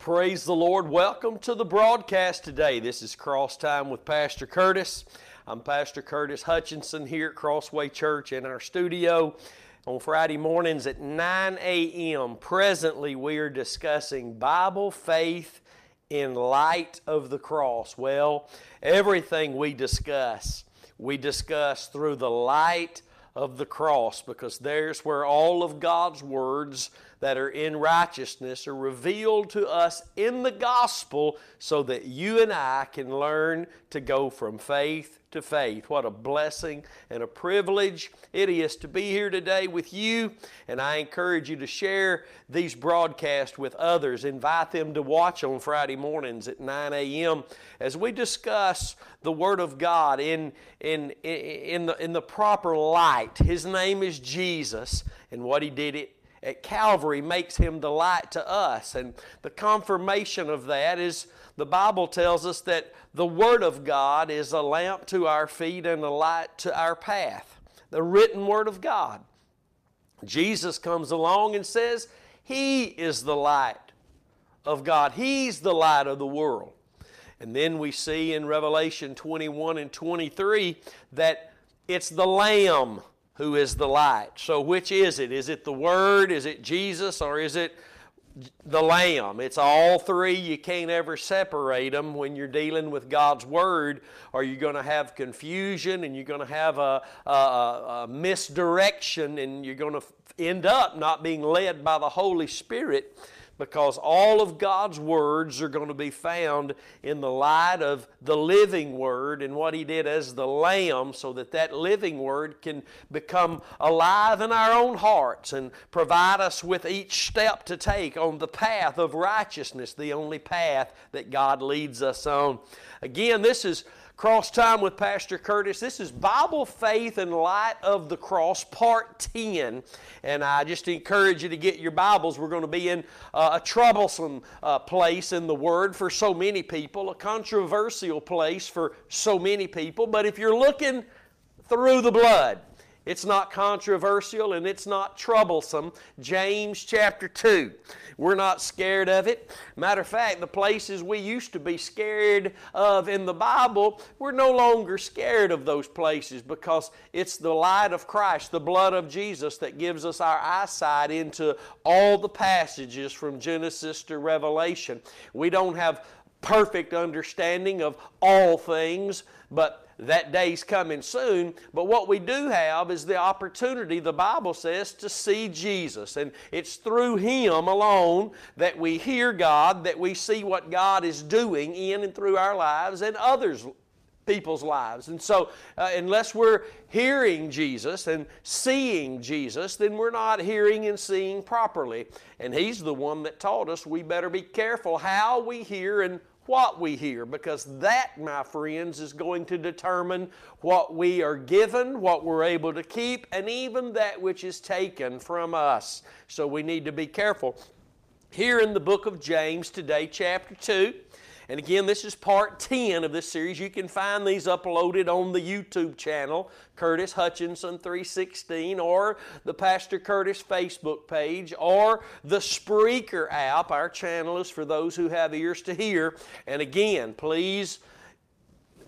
Praise the Lord. Welcome to the broadcast today. This is Cross Time with Pastor Curtis. I'm Pastor Curtis Hutchinson here at Crossway Church in our studio on Friday mornings at 9 a.m. Presently, we are discussing Bible faith in light of the cross. Well, everything we discuss, we discuss through the light of the cross because there's where all of God's words that are in righteousness are revealed to us in the gospel so that you and I can learn to go from faith to faith. What a blessing and a privilege it is to be here today with you. And I encourage you to share these broadcasts with others. Invite them to watch on Friday mornings at 9 a.m. as we discuss the Word of God in, in, in, the, in the proper light. His name is Jesus, and what He did it at Calvary makes him the light to us. And the confirmation of that is the Bible tells us that the Word of God is a lamp to our feet and a light to our path. The written Word of God. Jesus comes along and says, He is the light of God, He's the light of the world. And then we see in Revelation 21 and 23 that it's the Lamb who is the light. So, which is it? Is it the Word? Is it Jesus? Or is it the Lamb? It's all three. You can't ever separate them when you're dealing with God's Word, or you're going to have confusion and you're going to have a, a, a misdirection and you're going to end up not being led by the Holy Spirit because all of God's words are going to be found in the light of the living word and what he did as the lamb so that that living word can become alive in our own hearts and provide us with each step to take on the path of righteousness the only path that God leads us on. Again this is Cross Time with Pastor Curtis. This is Bible Faith in Light of the Cross, Part 10. And I just encourage you to get your Bibles. We're going to be in uh, a troublesome uh, place in the Word for so many people, a controversial place for so many people. But if you're looking through the blood, it's not controversial and it's not troublesome. James chapter 2. We're not scared of it. Matter of fact, the places we used to be scared of in the Bible, we're no longer scared of those places because it's the light of Christ, the blood of Jesus, that gives us our eyesight into all the passages from Genesis to Revelation. We don't have perfect understanding of all things, but that day's coming soon. But what we do have is the opportunity, the Bible says, to see Jesus. And it's through Him alone that we hear God, that we see what God is doing in and through our lives and others' people's lives. And so, uh, unless we're hearing Jesus and seeing Jesus, then we're not hearing and seeing properly. And He's the one that taught us we better be careful how we hear and what we hear because that, my friends, is going to determine what we are given, what we're able to keep, and even that which is taken from us. So we need to be careful. Here in the book of James today, chapter 2, and again, this is part 10 of this series. You can find these uploaded on the YouTube channel, Curtis Hutchinson 316, or the Pastor Curtis Facebook page, or the Spreaker app. Our channel is for those who have ears to hear. And again, please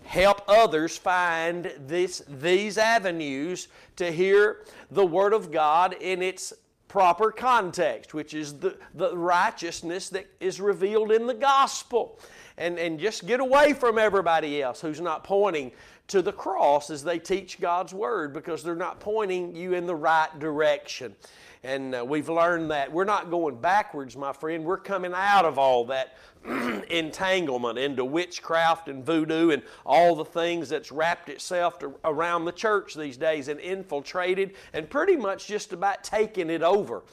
help others find this, these avenues to hear the Word of God in its proper context, which is the, the righteousness that is revealed in the gospel and, and just get away from everybody else who's not pointing to the cross as they teach God's Word because they're not pointing you in the right direction. And uh, we've learned that we're not going backwards, my friend. We're coming out of all that entanglement into witchcraft and voodoo and all the things that's wrapped itself to, around the church these days and infiltrated and pretty much just about taking it over.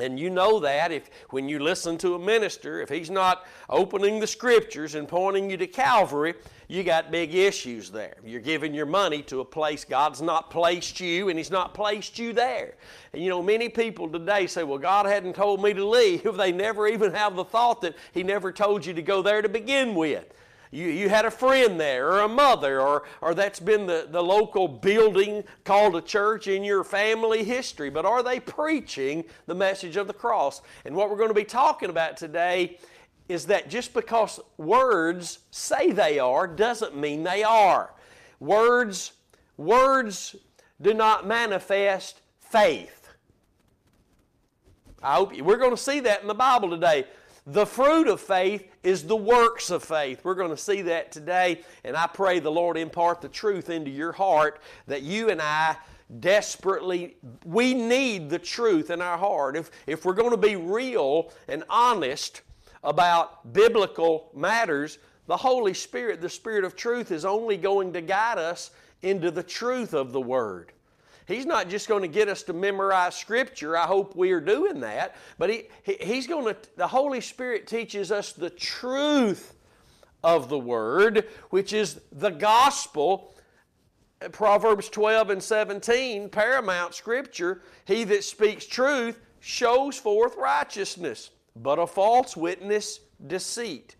And you know that if when you listen to a minister, if he's not opening the scriptures and pointing you to Calvary, you got big issues there. You're giving your money to a place God's not placed you and He's not placed you there. And you know, many people today say, Well, God hadn't told me to leave. They never even have the thought that He never told you to go there to begin with. You, you had a friend there or a mother or, or that's been the, the local building called a church in your family history, but are they preaching the message of the cross? And what we're going to be talking about today is that just because words say they are doesn't mean they are. Words, words do not manifest faith. I hope you, we're going to see that in the Bible today. The fruit of faith is the works of faith. We're going to see that today, and I pray the Lord impart the truth into your heart that you and I desperately we need the truth in our heart. If if we're going to be real and honest about biblical matters, the Holy Spirit, the Spirit of truth is only going to guide us into the truth of the word. He's not just going to get us to memorize Scripture. I hope we are doing that. But he, he, He's going to, the Holy Spirit teaches us the truth of the Word, which is the gospel. Proverbs 12 and 17, paramount Scripture. He that speaks truth shows forth righteousness, but a false witness deceit.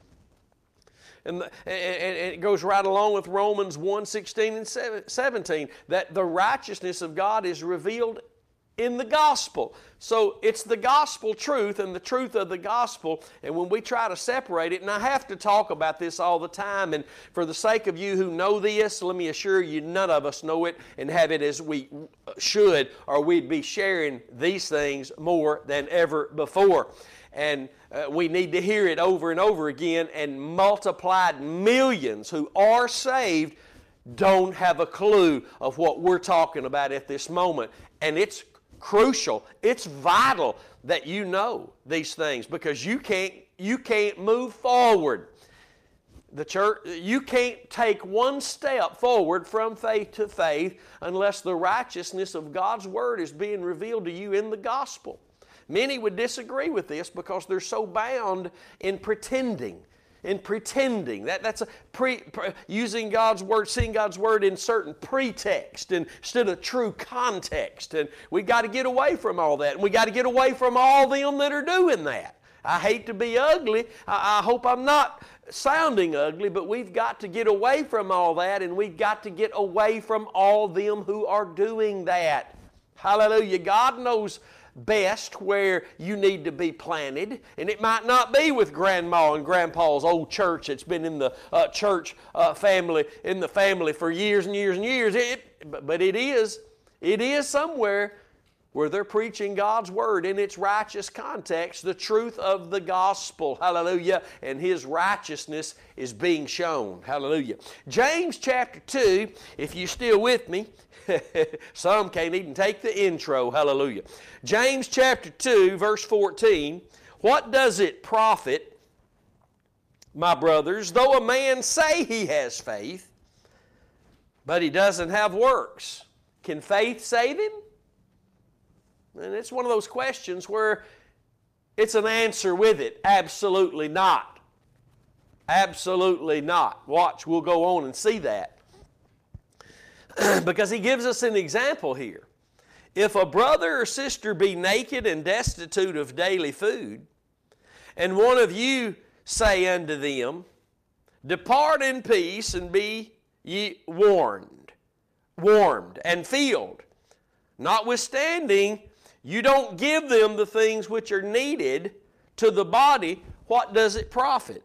And, the, and, and, it goes right along with Romans 1 16 and 17 that the righteousness of God is revealed in the gospel. So it's the gospel truth and the truth of the gospel. And when we try to separate it, and I have to talk about this all the time, and for the sake of you who know this, let me assure you, none of us know it and have it as we should, or we'd be sharing these things more than ever before. And uh, we need to hear it over and over again, and multiplied millions who are saved don't have a clue of what we're talking about at this moment. And it's crucial, it's vital that you know these things because you can't, you can't move forward. The church, you can't take one step forward from faith to faith unless the righteousness of God's Word is being revealed to you in the gospel. Many would disagree with this because they're so bound in pretending. In pretending. That, that's a pre, pre, using God's Word, seeing God's Word in certain pretext instead of true context. And we got to get away from all that. And we got to get away from all them that are doing that. I hate to be ugly. I, I hope I'm not sounding ugly, but we've got to get away from all that and we've got to get away from all them who are doing that. Hallelujah. God knows best where you need to be planted. And it might not be with grandma and grandpa's old church that's been in the uh, church uh, family, in the family for years and years and years. It, but it is, it is somewhere where they're preaching God's Word in its righteous context, the truth of the gospel. Hallelujah. And His righteousness is being shown. Hallelujah. James chapter 2, if you're still with me, some can't even take the intro. Hallelujah. James chapter 2, verse 14. What does it profit, my brothers, though a man say he has faith, but he doesn't have works? Can faith save him? And it's one of those questions where it's an answer with it. Absolutely not. Absolutely not. Watch, we'll go on and see that. because he gives us an example here. If a brother or sister be naked and destitute of daily food, and one of you say unto them, Depart in peace and be ye warned, warmed and filled. Notwithstanding, you don't give them the things which are needed to the body, what does it profit?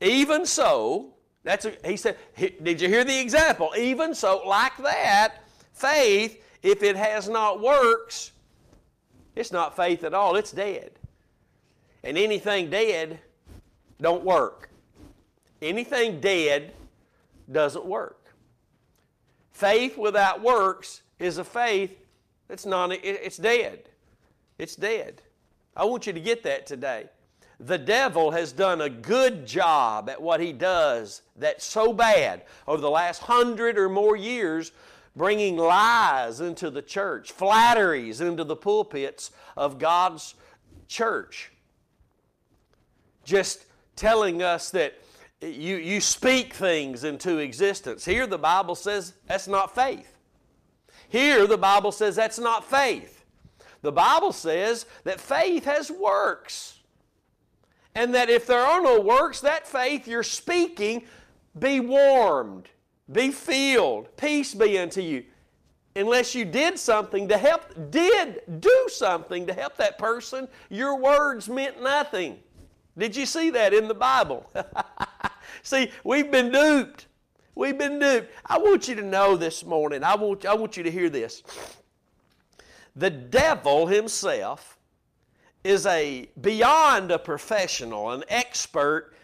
Even so, that's a, he said, did you hear the example? Even so, like that, faith, if it has not works, it's not faith at all, it's dead. And anything dead don't work. Anything dead doesn't work. Faith without works is a faith that's not it's dead. It's dead. I want you to get that today the devil has done a good job at what he does that's so bad over the last hundred or more years, bringing lies into the church, flatteries into the pulpits of God's church. Just telling us that you, you speak things into existence. Here the Bible says that's not faith. Here the Bible says that's not faith. The Bible says that faith has works. And that if there are no works, that faith you're speaking be warmed, be filled, peace be unto you. Unless you did something to help, did do something to help that person, your words meant nothing. Did you see that in the Bible? see, we've been duped. We've been duped. I want you to know this morning, I want, I want you to hear this. The devil himself is a beyond a professional, an expert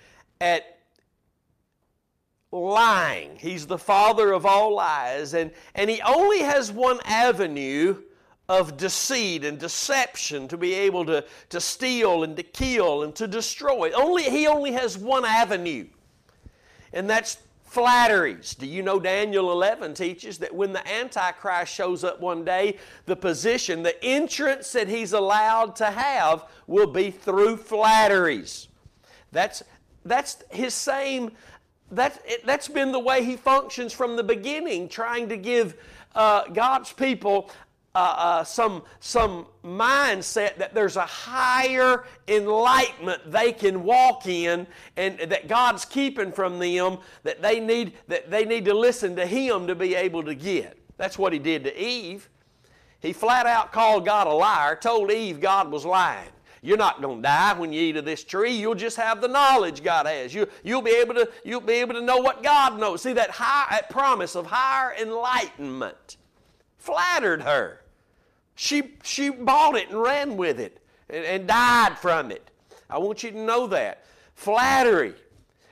at lying. He's the father of all lies, and, and he only has one avenue of deceit and deception to be able to, to steal and to kill and to destroy. Only, he only has one avenue, and that's flatteries. Do you know Daniel 11 teaches that when the Antichrist shows up one day, the position, the entrance that he's allowed to have will be through flatteries. That's, that's his same, that, that's been the way he functions from the beginning, trying to give uh, God's people uh, uh, some, some mindset that there's a higher enlightenment they can walk in and that God's keeping from them that they need, that they need to listen to Him to be able to get. That's what He did to Eve. He flat out called God a liar, told Eve God was lying. You're not going to die when you eat of this tree. You'll just have the knowledge God has. You, you'll, be able to, you'll be able to know what God knows. See, that, high, that promise of higher enlightenment flattered her. She, she bought it and ran with it and, and died from it. I want you to know that. Flattery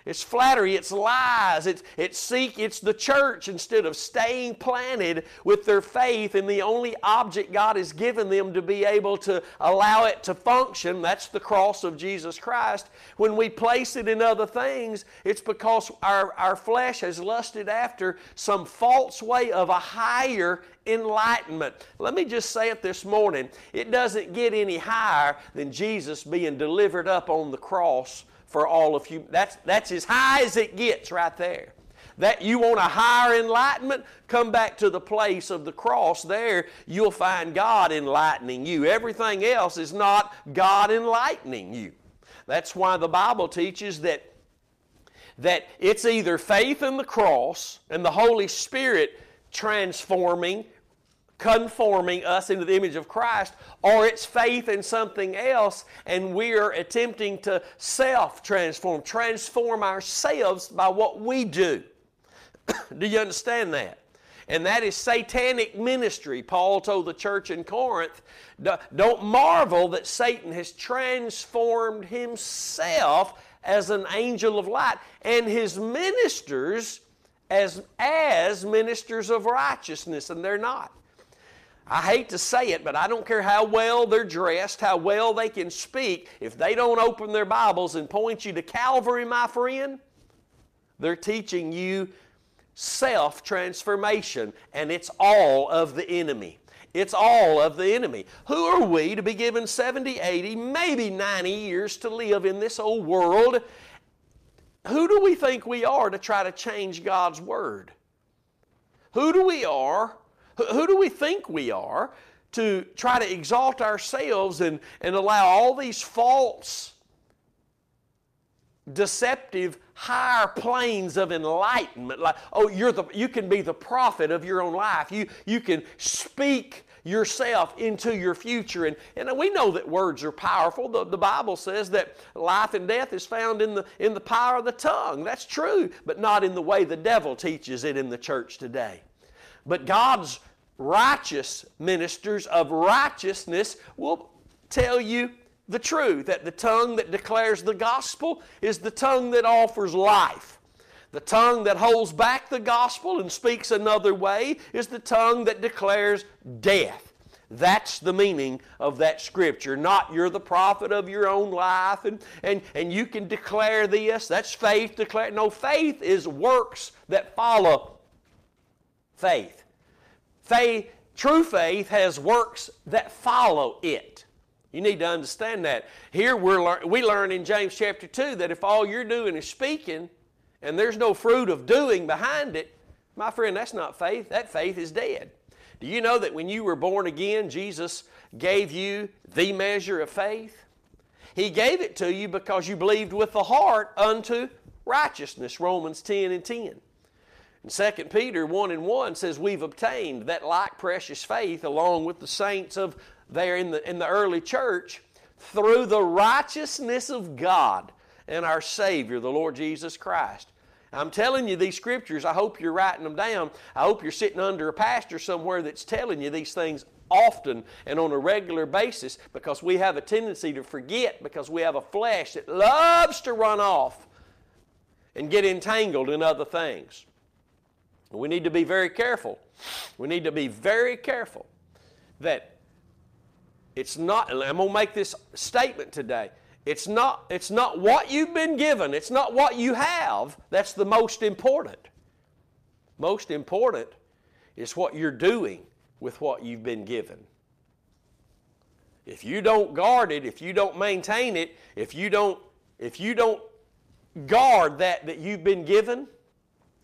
it's flattery, it's lies, it's, it's seek, it's the church instead of staying planted with their faith in the only object God has given them to be able to allow it to function. That's the cross of Jesus Christ. When we place it in other things, it's because our, our flesh has lusted after some false way of a higher enlightenment. Let me just say it this morning. It doesn't get any higher than Jesus being delivered up on the cross for all of you. That's, that's as high as it gets right there. That you want a higher enlightenment, come back to the place of the cross. There you'll find God enlightening you. Everything else is not God enlightening you. That's why the Bible teaches that, that it's either faith in the cross and the Holy Spirit transforming conforming us into the image of Christ, or it's faith in something else, and we're attempting to self transform, transform ourselves by what we do. do you understand that? And that is satanic ministry. Paul told the church in Corinth, don't marvel that Satan has transformed himself as an angel of light and his ministers as, as ministers of righteousness, and they're not. I hate to say it, but I don't care how well they're dressed, how well they can speak, if they don't open their Bibles and point you to Calvary, my friend, they're teaching you self transformation, and it's all of the enemy. It's all of the enemy. Who are we to be given 70, 80, maybe 90 years to live in this old world? Who do we think we are to try to change God's Word? Who do we are who do we think we are to try to exalt ourselves and, and allow all these false, deceptive, higher planes of enlightenment? Like, oh, you're the, you can be the prophet of your own life. You, you can speak yourself into your future. And, and we know that words are powerful. The, the Bible says that life and death is found in the, in the power of the tongue. That's true, but not in the way the devil teaches it in the church today. But God's righteous ministers of righteousness will tell you the truth that the tongue that declares the gospel is the tongue that offers life. The tongue that holds back the gospel and speaks another way is the tongue that declares death. That's the meaning of that scripture. Not you're the prophet of your own life and, and, and you can declare this. That's faith declare. No, faith is works that follow faith. Faith, true faith has works that follow it. You need to understand that. Here we're we learn in James chapter 2 that if all you're doing is speaking and there's no fruit of doing behind it, my friend, that's not faith. That faith is dead. Do you know that when you were born again, Jesus gave you the measure of faith? He gave it to you because you believed with the heart unto righteousness, Romans 10 and 10. And 2 Peter 1 and 1 says, We've obtained that like precious faith along with the saints of there in the, in the early church through the righteousness of God and our Savior, the Lord Jesus Christ. I'm telling you these scriptures. I hope you're writing them down. I hope you're sitting under a pastor somewhere that's telling you these things often and on a regular basis because we have a tendency to forget because we have a flesh that loves to run off and get entangled in other things. We need to be very careful. We need to be very careful that it's not, I'm going to make this statement today. It's not, it's not what you've been given, it's not what you have that's the most important. Most important is what you're doing with what you've been given. If you don't guard it, if you don't maintain it, if you don't, if you don't guard that that you've been given,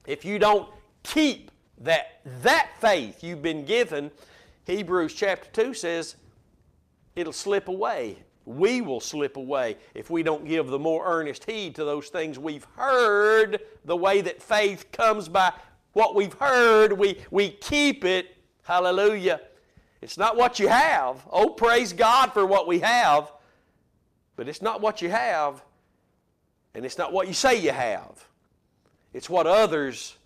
if you don't keep that that faith you've been given, Hebrews chapter 2 says it'll slip away we will slip away if we don't give the more earnest heed to those things we've heard, the way that faith comes by what we've heard, we, we keep it. Hallelujah. It's not what you have. Oh, praise God for what we have. But it's not what you have, and it's not what you say you have. It's what others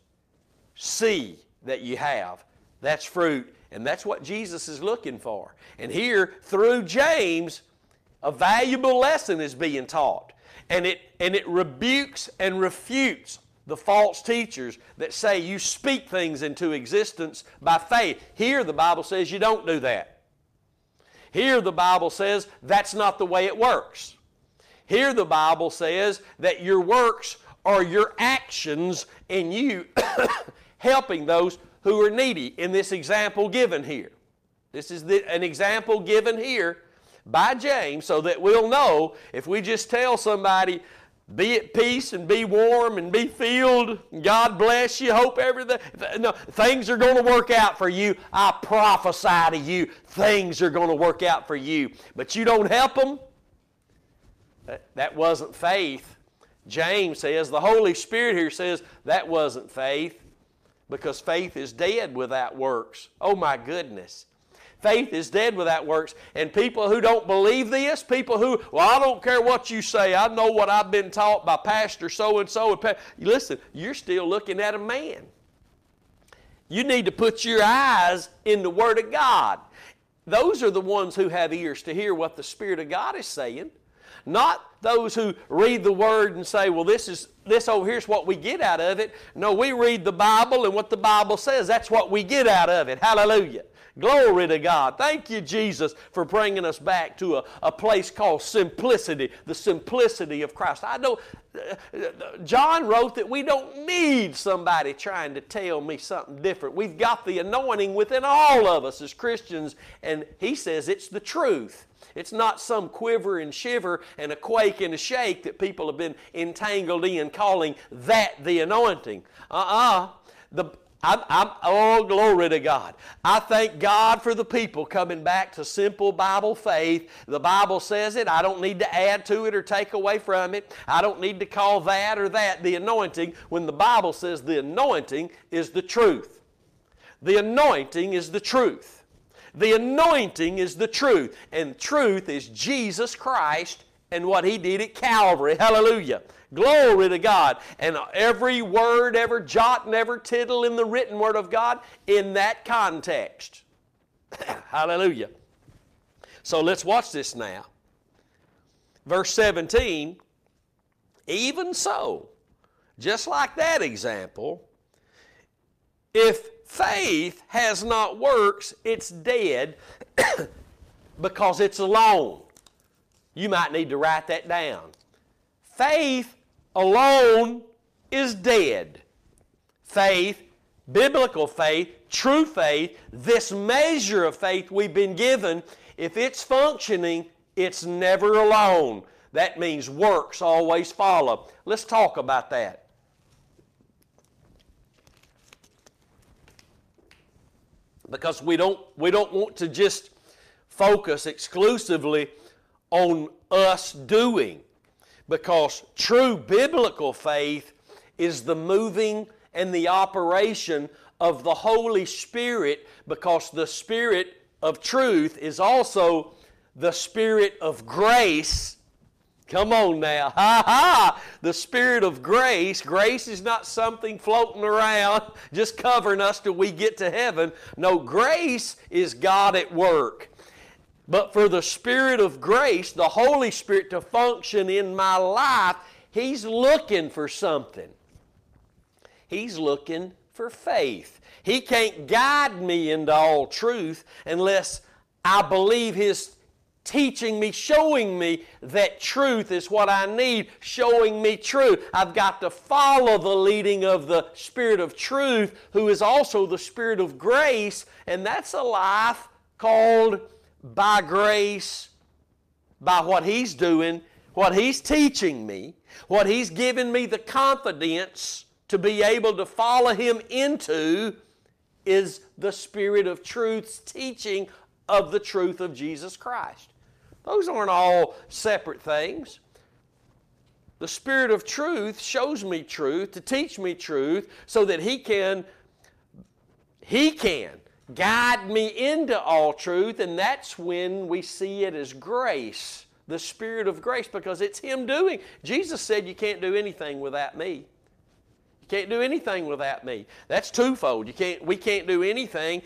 see that you have. That's fruit, and that's what Jesus is looking for. And here, through James, a valuable lesson is being taught. And it, and it rebukes and refutes the false teachers that say you speak things into existence by faith. Here, the Bible says you don't do that. Here, the Bible says that's not the way it works. Here, the Bible says that your works are your actions and you helping those who are needy in this example given here. This is the, an example given here by James so that we'll know if we just tell somebody, be at peace and be warm and be filled. God bless you. Hope everything. No, things are going to work out for you. I prophesy to you, things are going to work out for you. But you don't help them. That, that wasn't faith. James says, the Holy Spirit here says that wasn't faith because faith is dead without works. Oh my goodness. Faith is dead without works. And people who don't believe this, people who, well, I don't care what you say, I know what I've been taught by Pastor so and so. Listen, you're still looking at a man. You need to put your eyes in the Word of God. Those are the ones who have ears to hear what the Spirit of God is saying. Not those who read the Word and say, well, this is this over here's what we get out of it. No, we read the Bible and what the Bible says, that's what we get out of it. Hallelujah. Glory to God. Thank you, Jesus, for bringing us back to a, a place called simplicity, the simplicity of Christ. I know uh, John wrote that we don't need somebody trying to tell me something different. We've got the anointing within all of us as Christians, and he says it's the truth. It's not some quiver and shiver and a quake and a shake that people have been entangled in calling that the anointing. Uh uh-uh. uh The I'm, I'm, oh, glory to God. I thank God for the people coming back to simple Bible faith. The Bible says it. I don't need to add to it or take away from it. I don't need to call that or that the anointing when the Bible says the anointing is the truth. The anointing is the truth. The anointing is the truth. And truth is Jesus Christ and what He did at Calvary. Hallelujah. Glory to God. And every word, every jot, and every tittle in the written word of God in that context. Hallelujah. So let's watch this now. Verse 17 Even so, just like that example, if faith has not works, it's dead because it's alone. You might need to write that down. Faith alone is dead. Faith, biblical faith, true faith, this measure of faith we've been given, if it's functioning, it's never alone. That means works always follow. Let's talk about that. Because we don't, we don't want to just focus exclusively on us doing. Because true biblical faith is the moving and the operation of the Holy Spirit because the Spirit of truth is also the Spirit of grace. Come on now. Ha ha! The Spirit of grace. Grace is not something floating around just covering us till we get to heaven. No, grace is God at work. But for the Spirit of grace, the Holy Spirit to function in my life, He's looking for something. He's looking for faith. He can't guide me into all truth unless I believe His teaching me, showing me that truth is what I need, showing me truth. I've got to follow the leading of the Spirit of truth, who is also the Spirit of grace, and that's a life called by grace, by what He's doing, what He's teaching me, what He's given me the confidence to be able to follow Him into is the Spirit of truth's teaching of the truth of Jesus Christ. Those aren't all separate things. The Spirit of truth shows me truth to teach me truth so that He can, He can guide me into all truth, and that's when we see it as grace, the Spirit of grace, because it's Him doing. Jesus said, You can't do anything without me. You can't do anything without me. That's twofold. You can't, we can't do anything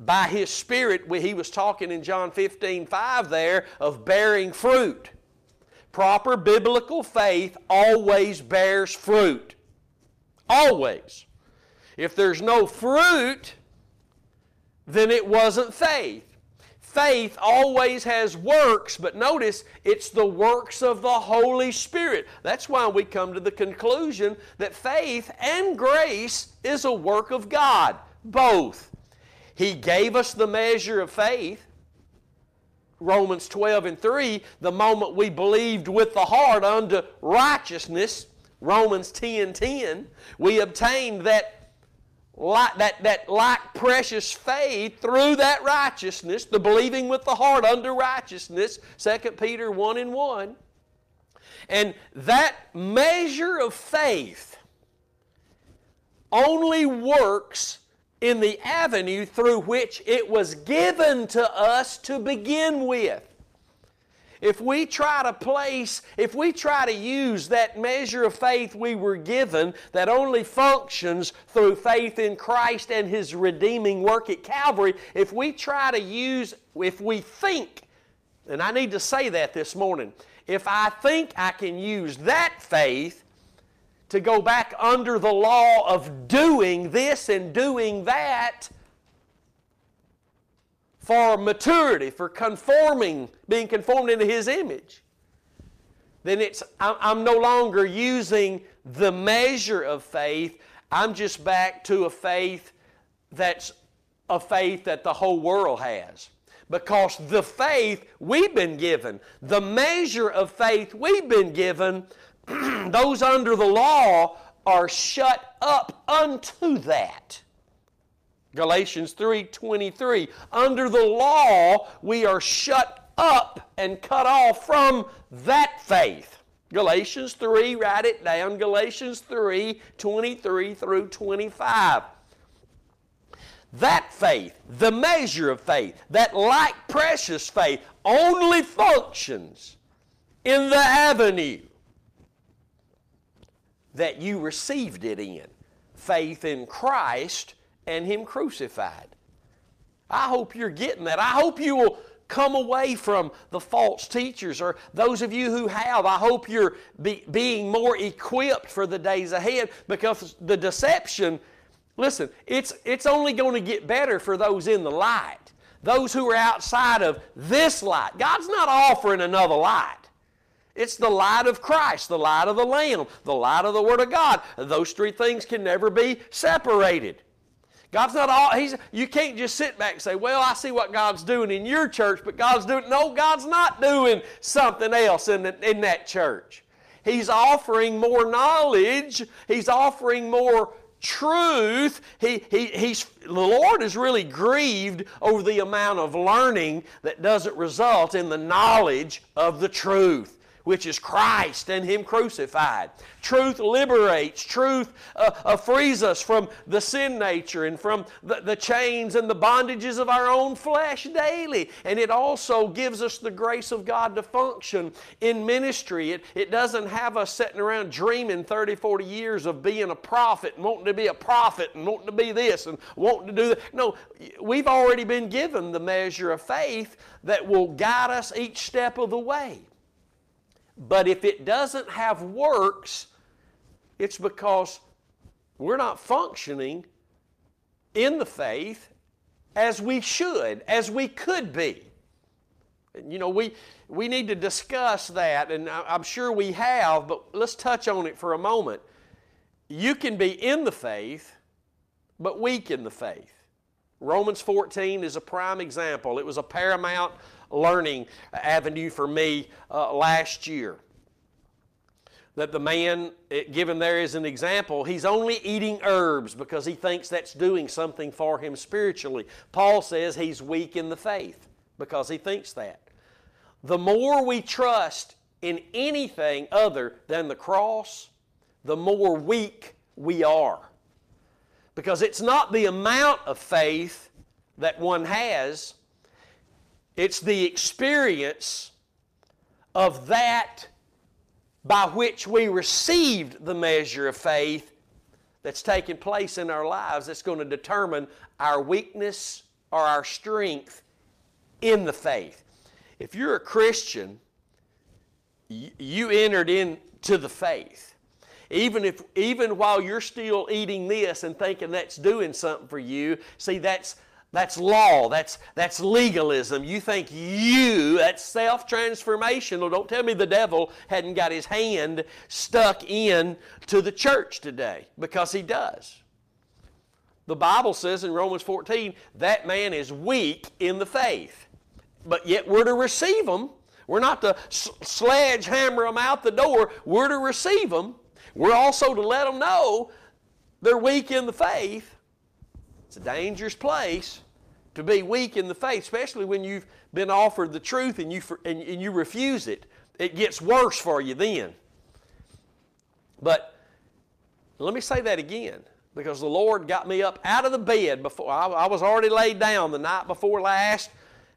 by His Spirit. He was talking in John 15 5 there of bearing fruit. Proper biblical faith always bears fruit. Always. If there's no fruit, then it wasn't faith. Faith always has works, but notice it's the works of the Holy Spirit. That's why we come to the conclusion that faith and grace is a work of God. Both. He gave us the measure of faith. Romans 12 and 3, the moment we believed with the heart unto righteousness, Romans 10 10, we obtained that like, that, that like precious faith through that righteousness, the believing with the heart unto righteousness, 2 Peter 1 and 1. And that measure of faith only works in the avenue through which it was given to us to begin with. If we try to place, if we try to use that measure of faith we were given that only functions through faith in Christ and His redeeming work at Calvary, if we try to use, if we think, and I need to say that this morning, if I think I can use that faith to go back under the law of doing this and doing that, for maturity, for conforming, being conformed into His image, then it's I'm no longer using the measure of faith. I'm just back to a faith that's a faith that the whole world has. Because the faith we've been given, the measure of faith we've been given, those under the law are shut up unto that. Galatians 3:23 Under the law we are shut up and cut off from that faith. Galatians 3, write it down. Galatians 3:23 through 25. That faith, the measure of faith, that like precious faith, only functions in the avenue that you received it in. Faith in Christ and Him crucified. I hope you're getting that. I hope you will come away from the false teachers, or those of you who have, I hope you're be, being more equipped for the days ahead because the deception, listen, it's, it's only going to get better for those in the light, those who are outside of this light. God's not offering another light. It's the light of Christ, the light of the Lamb, the light of the Word of God. Those three things can never be separated. God's not all, he's, you can't just sit back and say, well, I see what God's doing in your church, but God's doing, no, God's not doing something else in, the, in that church. He's offering more knowledge. He's offering more truth, he, he, he's, the Lord is really grieved over the amount of learning that doesn't result in the knowledge of the truth which is Christ and Him crucified. Truth liberates, truth uh, uh, frees us from the sin nature and from the, the chains and the bondages of our own flesh daily. And it also gives us the grace of God to function in ministry. It, it doesn't have us sitting around dreaming 30, 40 years of being a prophet and wanting to be a prophet and wanting to be this and wanting to do that. No, we've already been given the measure of faith that will guide us each step of the way. But if it doesn't have works, it's because we're not functioning in the faith as we should, as we could be. You know, we, we need to discuss that, and I'm sure we have, but let's touch on it for a moment. You can be in the faith, but weak in the faith. Romans 14 is a prime example. It was a paramount learning avenue for me uh, last year. That the man given there is an example, he's only eating herbs because he thinks that's doing something for him spiritually. Paul says he's weak in the faith because he thinks that. The more we trust in anything other than the cross, the more weak we are. Because it's not the amount of faith that one has, it's the experience of that by which we received the measure of faith that's taking place in our lives that's going to determine our weakness or our strength in the faith. If you're a Christian, you entered into the faith. Even if even while you're still eating this and thinking that's doing something for you, see that's that's law. That's, that's legalism. You think you, that's self transformational. Don't tell me the devil hadn't got his hand stuck in to the church today because he does. The Bible says in Romans 14 that man is weak in the faith, but yet we're to receive them. We're not to sledgehammer them out the door, we're to receive them. We're also to let them know they're weak in the faith a dangerous place to be weak in the faith, especially when you've been offered the truth and you, and, and you refuse it. It gets worse for you then. But let me say that again because the Lord got me up out of the bed before I, I, was already laid down the night before last,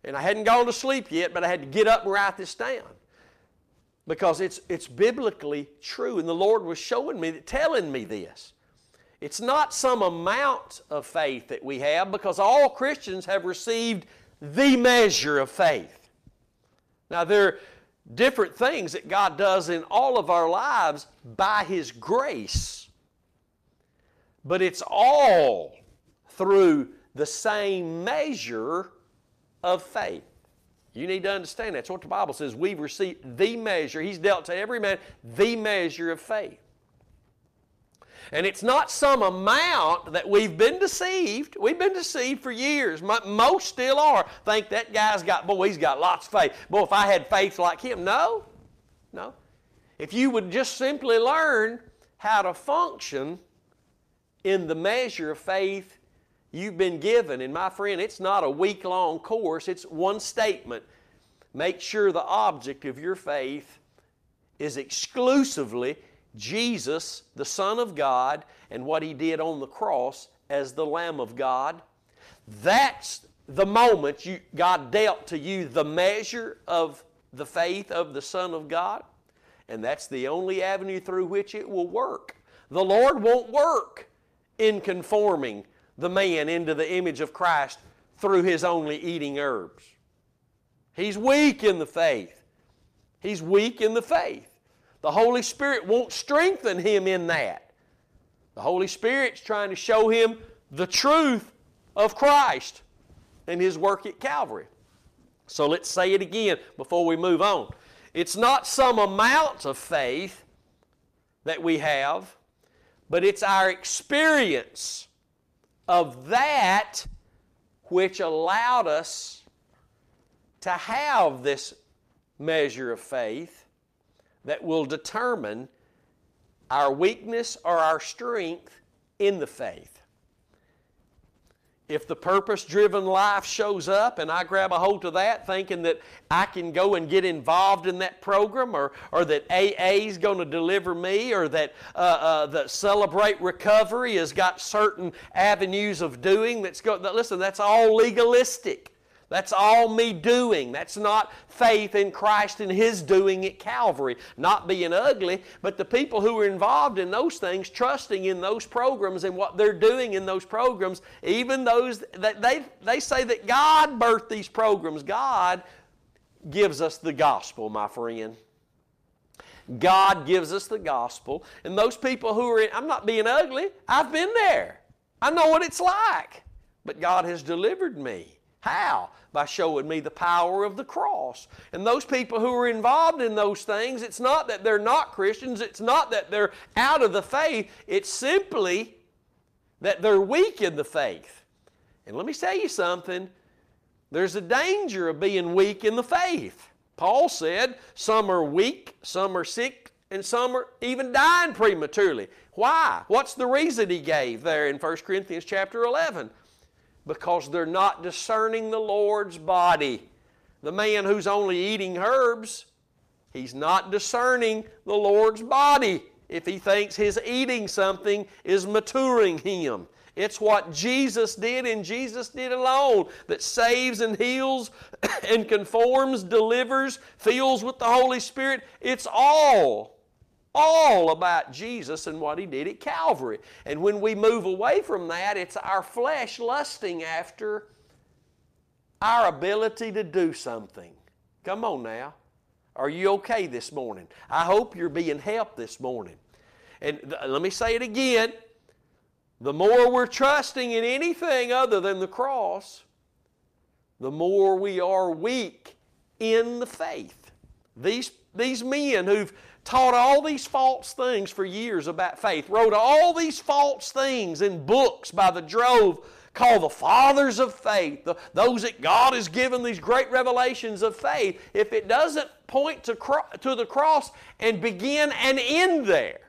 and I hadn't gone to sleep yet, but I had to get up and write this down because it's it's biblically true, and the Lord was showing me, telling me this. It's not some amount of faith that we have because all Christians have received the measure of faith. Now, there are different things that God does in all of our lives by His grace, but it's all through the same measure of faith. You need to understand that's what the Bible says. We've received the measure. He's dealt to every man the measure of faith. And it's not some amount that we've been deceived. We've been deceived for years. Most still are. Think that guy's got, boy, he's got lots of faith. Boy, if I had faith like him. No, no. If you would just simply learn how to function in the measure of faith you've been given, and my friend, it's not a week long course, it's one statement. Make sure the object of your faith is exclusively Jesus, the Son of God, and what He did on the cross as the Lamb of God. That's the moment you, God dealt to you the measure of the faith of the Son of God, and that's the only avenue through which it will work. The Lord won't work in conforming the man into the image of Christ through his only eating herbs. He's weak in the faith. He's weak in the faith. The Holy Spirit won't strengthen him in that. The Holy Spirit's trying to show him the truth of Christ and his work at Calvary. So let's say it again before we move on. It's not some amount of faith that we have, but it's our experience of that which allowed us to have this measure of faith that will determine our weakness or our strength in the faith. If the purpose driven life shows up and I grab a hold of that thinking that I can go and get involved in that program or, or that AA is going to deliver me or that, uh, uh, that Celebrate Recovery has got certain avenues of doing that's go, listen, that's all legalistic. That's all me doing. That's not faith in Christ and His doing at Calvary. Not being ugly, but the people who are involved in those things, trusting in those programs and what they're doing in those programs, even those that they, they say that God birthed these programs. God gives us the gospel, my friend. God gives us the gospel. And those people who are in, I'm not being ugly, I've been there. I know what it's like. But God has delivered me. How? By showing me the power of the cross. And those people who are involved in those things, it's not that they're not Christians, it's not that they're out of the faith, it's simply that they're weak in the faith. And let me tell you something there's a danger of being weak in the faith. Paul said, Some are weak, some are sick, and some are even dying prematurely. Why? What's the reason he gave there in 1 Corinthians chapter 11? Because they're not discerning the Lord's body. The man who's only eating herbs, he's not discerning the Lord's body if he thinks his eating something is maturing him. It's what Jesus did and Jesus did alone that saves and heals and conforms, delivers, fills with the Holy Spirit. It's all all about Jesus and what He did at Calvary. And when we move away from that, it's our flesh lusting after our ability to do something. Come on now. Are you okay this morning? I hope you're being helped this morning. And th- let me say it again. The more we're trusting in anything other than the cross, the more we are weak in the faith. These, these men who've taught all these false things for years about faith, wrote all these false things in books by the drove called the fathers of faith, the, those that God has given these great revelations of faith, if it doesn't point to, cro- to the cross and begin and end there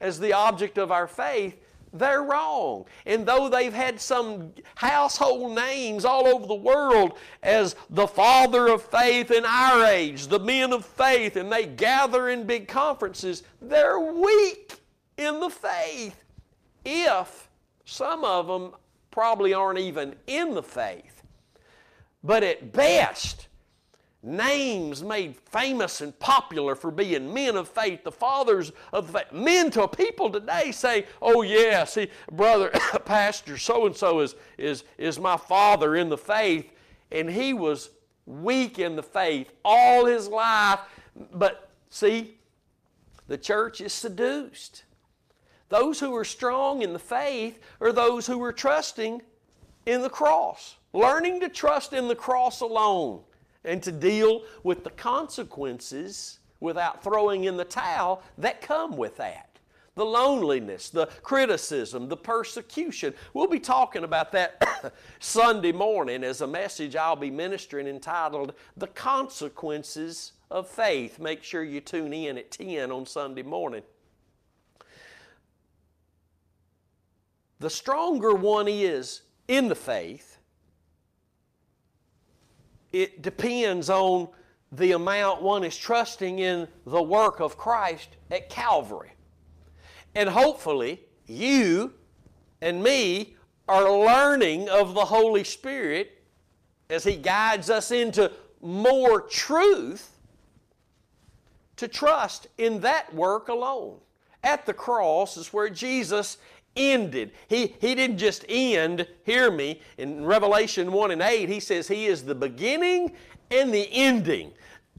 as the object of our faith, they're wrong. And though they've had some household names all over the world as the father of faith in our age, the men of faith, and they gather in big conferences, they're weak in the faith. If some of them probably aren't even in the faith. But at best, names made famous and popular for being men of faith, the fathers of faith. Men to people today say, oh yeah, see, brother, pastor so-and-so is, is, is my father in the faith. And he was weak in the faith all his life. But see, the church is seduced. Those who are strong in the faith are those who are trusting in the cross, learning to trust in the cross alone and to deal with the consequences without throwing in the towel that come with that. The loneliness, the criticism, the persecution. We'll be talking about that Sunday morning as a message I'll be ministering entitled The Consequences of Faith. Make sure you tune in at 10 on Sunday morning. The stronger one is in the faith, it depends on the amount one is trusting in the work of Christ at Calvary. And hopefully, you and me are learning of the Holy Spirit as He guides us into more truth to trust in that work alone. At the cross is where Jesus ended. He, he didn't just end, hear me, in Revelation 1 and 8, he says he is the beginning and the ending.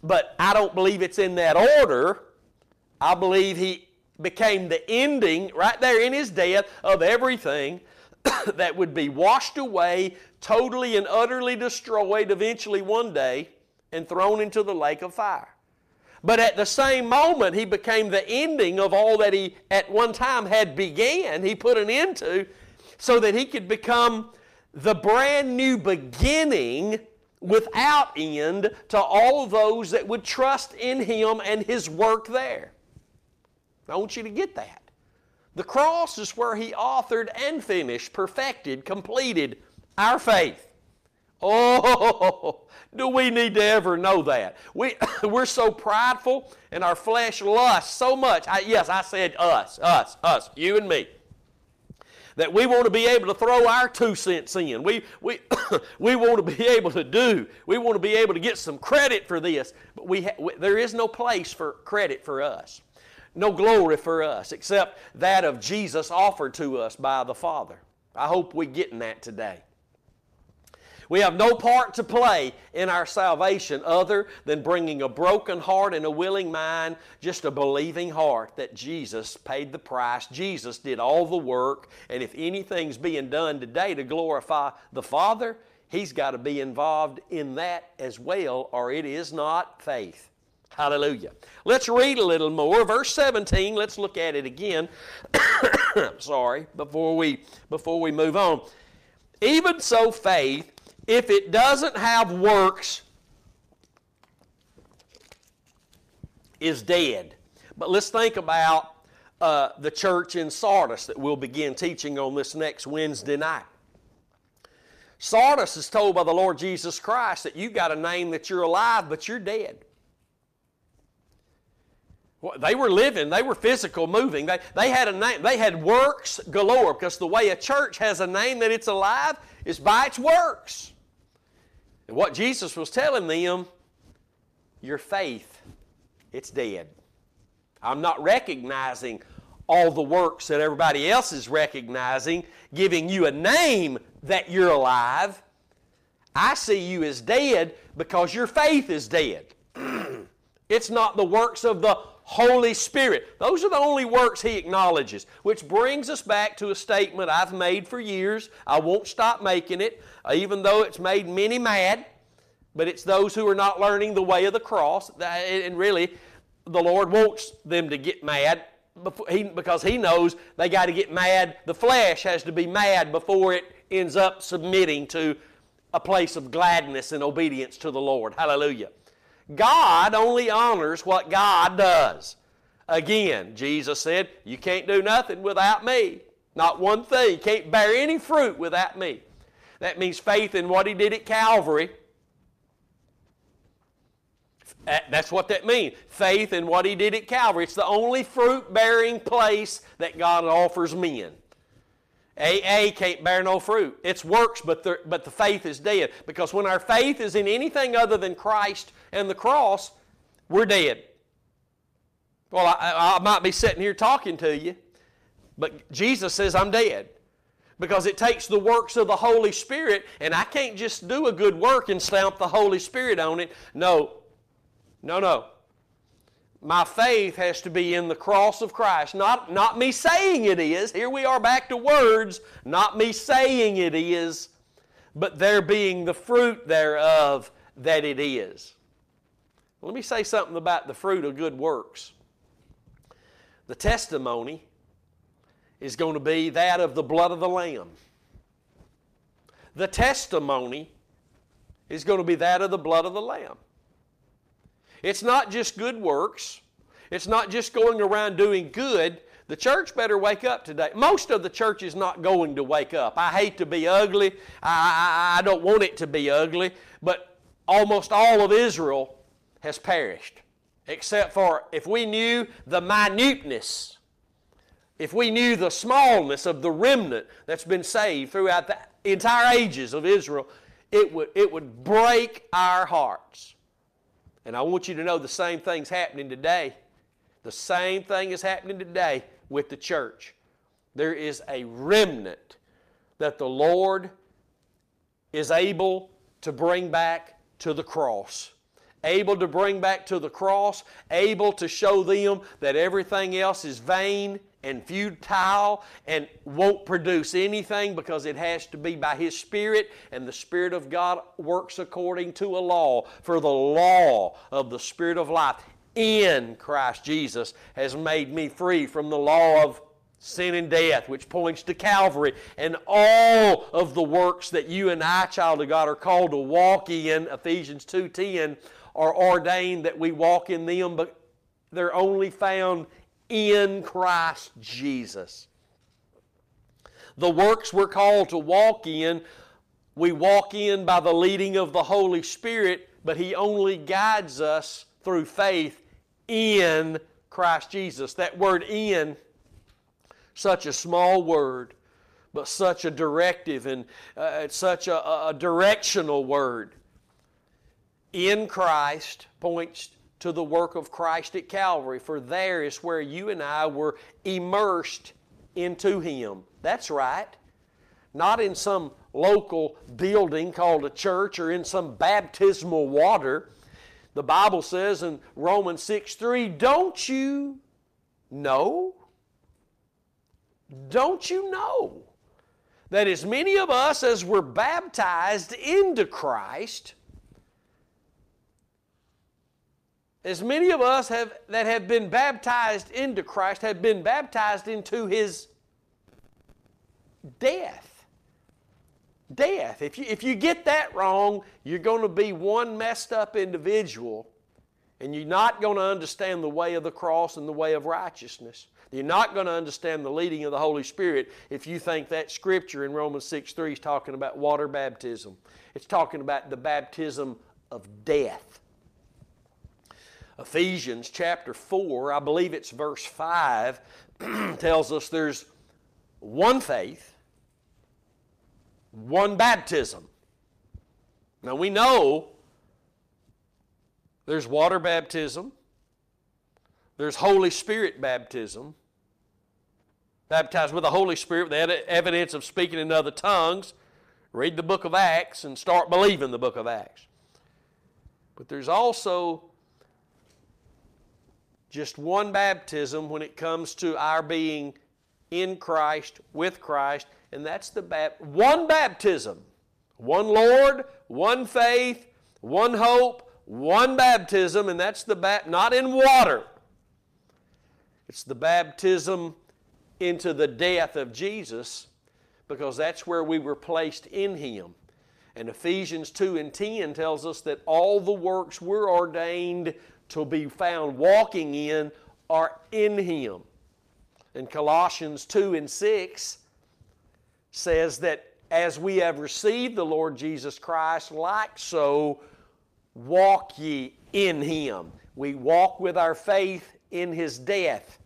But I don't believe it's in that order. I believe he became the ending right there in his death of everything that would be washed away, totally and utterly destroyed eventually one day, and thrown into the lake of fire. But at the same moment, he became the ending of all that he at one time had began. He put an end to so that he could become the brand new beginning without end to all those that would trust in him and his work there. I want you to get that. The cross is where He authored and finished, perfected, completed our faith. Oh, do we need to ever know that? We, we're so prideful and our flesh lusts so much. I, yes, I said us, us, us, you and me. That we want to be able to throw our two cents in. We, we, we want to be able to do. We want to be able to get some credit for this. But we, ha- we there is no place for credit for us, no glory for us, except that of Jesus offered to us by the Father. I hope we're getting that today. We have no part to play in our salvation other than bringing a broken heart and a willing mind, just a believing heart that Jesus paid the price. Jesus did all the work, and if anything's being done today to glorify the Father, He's got to be involved in that as well, or it is not faith. Hallelujah. Let's read a little more. Verse 17, let's look at it again. Sorry, before we before we move on. Even so faith if it doesn't have works, is dead. But let's think about uh, the church in Sardis that we'll begin teaching on this next Wednesday night. Sardis is told by the Lord Jesus Christ that you've got a name that you're alive, but you're dead. Well, they were living, they were physical, moving. They, they had a name, they had works galore because the way a church has a name that it's alive is by its works. And what Jesus was telling them, your faith, it's dead. I'm not recognizing all the works that everybody else is recognizing, giving you a name that you're alive. I see you as dead because your faith is dead. it's not the works of the Holy Spirit. Those are the only works He acknowledges. Which brings us back to a statement I've made for years. I won't stop making it. Uh, even though it's made many mad, but it's those who are not learning the way of the cross. And really, the Lord wants them to get mad because He knows they got to get mad. The flesh has to be mad before it ends up submitting to a place of gladness and obedience to the Lord. Hallelujah. God only honors what God does. Again, Jesus said, You can't do nothing without me. Not one thing. You can't bear any fruit without me. That means faith in what he did at Calvary. That's what that means. Faith in what he did at Calvary. It's the only fruit bearing place that God offers men. AA can't bear no fruit. It's works, but the, but the faith is dead. Because when our faith is in anything other than Christ and the cross, we're dead. Well, I, I might be sitting here talking to you, but Jesus says I'm dead because it takes the works of the Holy Spirit, and I can't just do a good work and stamp the Holy Spirit on it. No, no, no. My faith has to be in the cross of Christ. Not, not me saying it is. Here we are back to words. Not me saying it is, but there being the fruit thereof that it is. Let me say something about the fruit of good works. The testimony is going to be that of the blood of the Lamb. The testimony is going to be that of the blood of the Lamb. It's not just good works, it's not just going around doing good. The church better wake up today. Most of the church is not going to wake up. I hate to be ugly. I, I, I don't want it to be ugly. But almost all of Israel has perished, except for if we knew the minuteness if we knew the smallness of the remnant that's been saved throughout the entire ages of Israel, it would, it would break our hearts. And I want you to know the same thing's happening today. The same thing is happening today with the church. There is a remnant that the Lord is able to bring back to the cross able to bring back to the cross, able to show them that everything else is vain and futile and won't produce anything because it has to be by His Spirit, and the Spirit of God works according to a law. For the law of the Spirit of life in Christ Jesus has made me free from the law of sin and death, which points to Calvary, and all of the works that you and I, child of God, are called to walk in, Ephesians 2.10, are ordained that we walk in them, but they're only found in Christ Jesus. The works we're called to walk in, we walk in by the leading of the Holy Spirit, but He only guides us through faith in Christ Jesus. That word in, such a small word, but such a directive and uh, such a, a directional word. In Christ points to the work of Christ at Calvary, for there is where you and I were immersed into Him. That's right. Not in some local building called a church or in some baptismal water. The Bible says in Romans 6 3, don't you know? Don't you know that as many of us as were baptized into Christ, as many of us have, that have been baptized into Christ have been baptized into His death. Death. If you, if you get that wrong, you're going to be one messed up individual and you're not going to understand the way of the cross and the way of righteousness. You're not going to understand the leading of the Holy Spirit if you think that scripture in Romans 6 3 is talking about water baptism. It's talking about the baptism of death. Ephesians chapter 4, I believe it's verse 5, tells us there's one faith, one baptism. Now we know there's water baptism, there's Holy Spirit baptism, baptized with the Holy Spirit, with the evidence of speaking in other tongues. Read the book of Acts and start believing the book of Acts. But there's also just one baptism when it comes to our being in Christ, with Christ, and that's the bap- one baptism, one Lord, one faith, one hope, one baptism, and that's the bat not in water. It's the baptism into the death of Jesus because that's where we were placed in Him. And Ephesians 2 and 10 tells us that all the works we're ordained to be found walking in are in Him. And Colossians 2 and 6 says that as we have received the Lord Jesus Christ, like so walk ye in Him. We walk with our faith in His death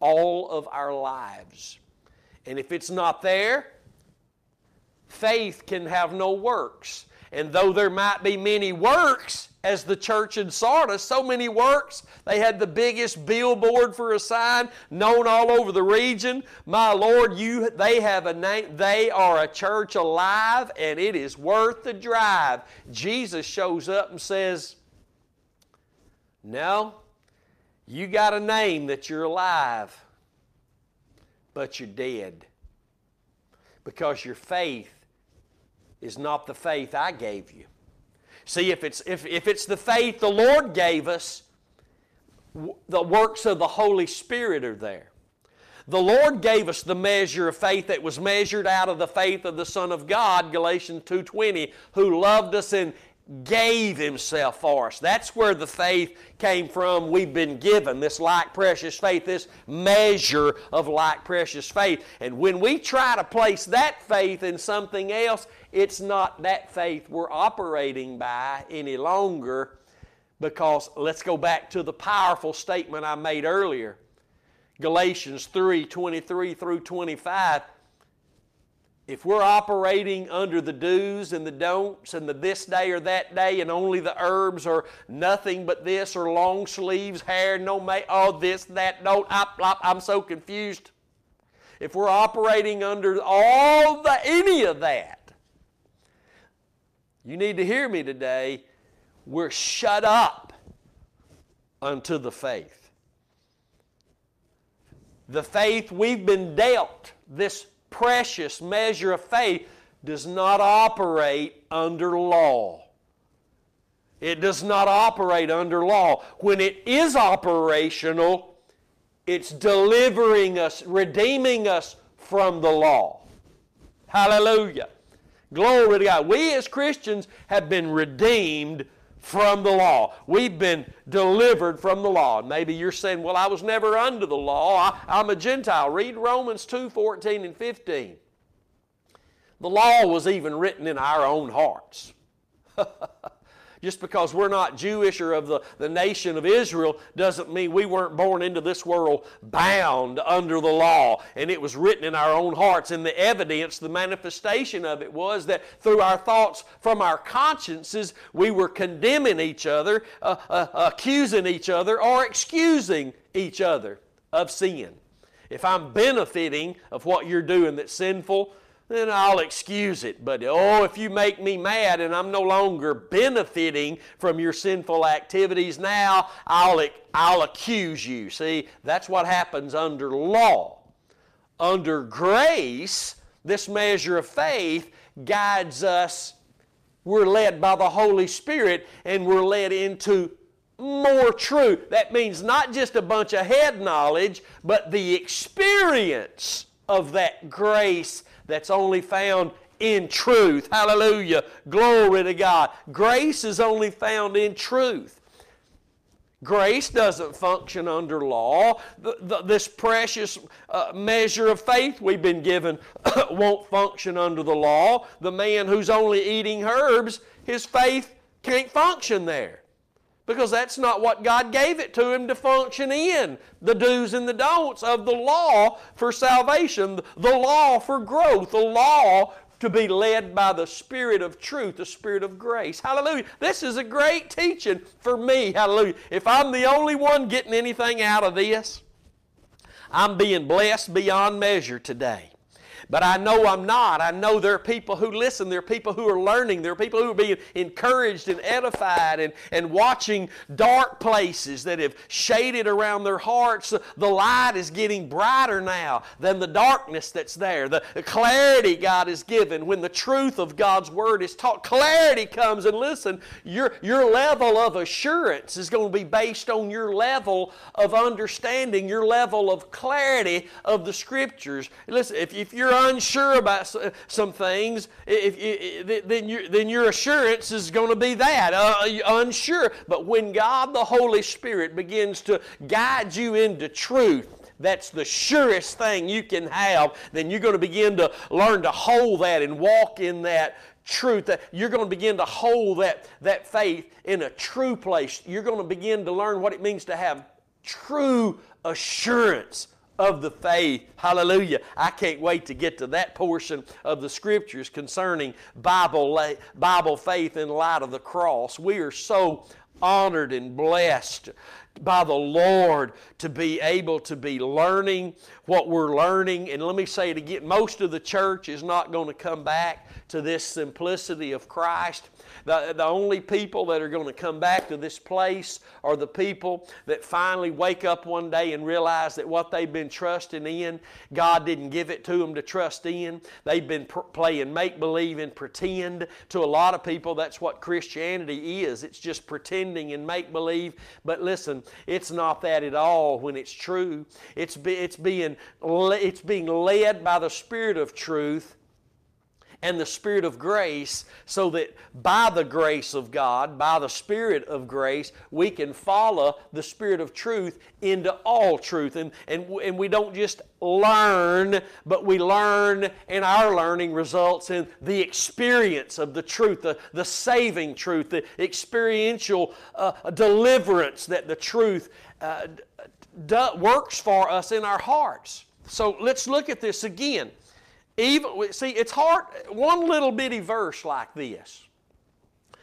all of our lives. And if it's not there, faith can have no works. And though there might be many works, as the church in Sardis, so many works, they had the biggest billboard for a sign known all over the region. My Lord, you they have a name, they are a church alive, and it is worth the drive. Jesus shows up and says, No, you got a name that you're alive, but you're dead. Because your faith is not the faith I gave you. See, if it's, if, if it's the faith the Lord gave us, the works of the Holy Spirit are there. The Lord gave us the measure of faith that was measured out of the faith of the Son of God, Galatians 2:20, who loved us and gave himself for us. That's where the faith came from. We've been given this like precious faith, this measure of like precious faith. And when we try to place that faith in something else, it's not that faith we're operating by any longer. Because let's go back to the powerful statement I made earlier. Galatians 3 23 through 25 if we're operating under the do's and the don'ts and the this day or that day and only the herbs or nothing but this or long sleeves, hair, no make, oh, this, that, don't, I'm so confused. If we're operating under all the, any of that, you need to hear me today. We're shut up unto the faith. The faith we've been dealt, this precious measure of faith does not operate under law. It does not operate under law. When it is operational, it's delivering us, redeeming us from the law. Hallelujah. Glory to God. We as Christians have been redeemed from the law. We've been delivered from the law. Maybe you're saying, well, I was never under the law. I, am a Gentile. Read Romans 2 14 and 15. The law was even written in our own hearts. Just because we're not Jewish or of the, the nation of Israel doesn't mean we weren't born into this world bound under the law. And it was written in our own hearts. And the evidence, the manifestation of it was that through our thoughts from our consciences, we were condemning each other, uh, uh, accusing each other, or excusing each other of sin. If I'm benefiting of what you're doing that's sinful, then I'll excuse it. But oh, if you make me mad and I'm no longer benefiting from your sinful activities, now I'll, I'll accuse you. See, that's what happens under law. Under grace, this measure of faith guides us. We're led by the Holy Spirit and we're led into more truth. That means not just a bunch of head knowledge, but the experience of that grace that's only found in truth. Hallelujah. Glory to God. Grace is only found in truth. Grace doesn't function under law. The, the, this precious uh, measure of faith we've been given won't function under the law. The man who's only eating herbs, his faith can't function there because that's not what God gave it to him to function in. The do's and the don'ts of the law for salvation, the law for growth, the law to be led by the Spirit of truth, the Spirit of grace. Hallelujah. This is a great teaching for me. Hallelujah. If I'm the only one getting anything out of this, I'm being blessed beyond measure today. But I know I'm not. I know there are people who listen. There are people who are learning. There are people who are being encouraged and edified and, and watching dark places that have shaded around their hearts. The light is getting brighter now than the darkness that's there. The clarity God has given when the truth of God's Word is taught. Clarity comes, and listen, your, your level of assurance is going to be based on your level of understanding, your level of clarity of the Scriptures. Listen, if, if you're unsure about some things, if, then, you, then your assurance is going to be that, uh, unsure. But when God the Holy Spirit begins to guide you into truth, that's the surest thing you can have, then you're going to begin to learn to hold that and walk in that truth. That you're going to begin to hold that, that faith in a true place. You're going to begin to learn what it means to have true assurance of the faith. Hallelujah. I can't wait to get to that portion of the scriptures concerning Bible, Bible faith in light of the cross. We are so honored and blessed by the Lord to be able to be learning what we're learning. And let me say it again most of the church is not going to come back to this simplicity of Christ. The, the only people that are going to come back to this place are the people that finally wake up one day and realize that what they've been trusting in, God didn't give it to them to trust in. They've been pr- playing make believe and pretend. To a lot of people, that's what Christianity is. It's just pretending and make believe. But listen, it's not that at all when it's true. It's, be, it's, being, it's being led by the Spirit of truth and the Spirit of grace, so that by the grace of God, by the Spirit of grace, we can follow the Spirit of truth into all truth. And, and, and we don't just learn, but we learn, and our learning results in the experience of the truth, the, the saving truth, the experiential uh, deliverance that the truth uh, d- works for us in our hearts. So let's look at this again. Even see, it's hard. One little bitty verse like this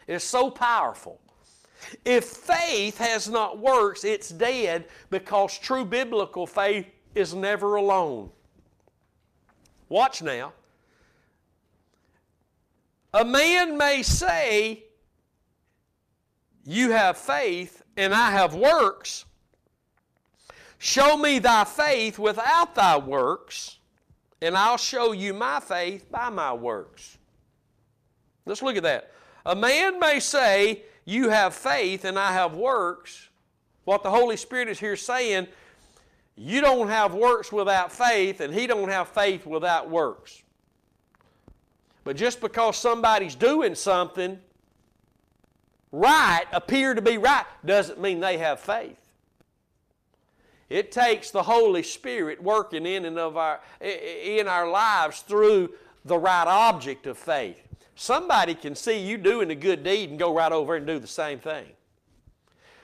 is so powerful. If faith has not works, it's dead because true biblical faith is never alone. Watch now. A man may say, You have faith and I have works. Show me thy faith without thy works and I'll show you my faith by my works. Let's look at that. A man may say, You have faith and I have works. What the Holy Spirit is here saying, you don't have works without faith, and he don't have faith without works. But just because somebody's doing something right, appear to be right, doesn't mean they have faith. It takes the Holy Spirit working in and of our in our lives through the right object of faith. Somebody can see you doing a good deed and go right over and do the same thing.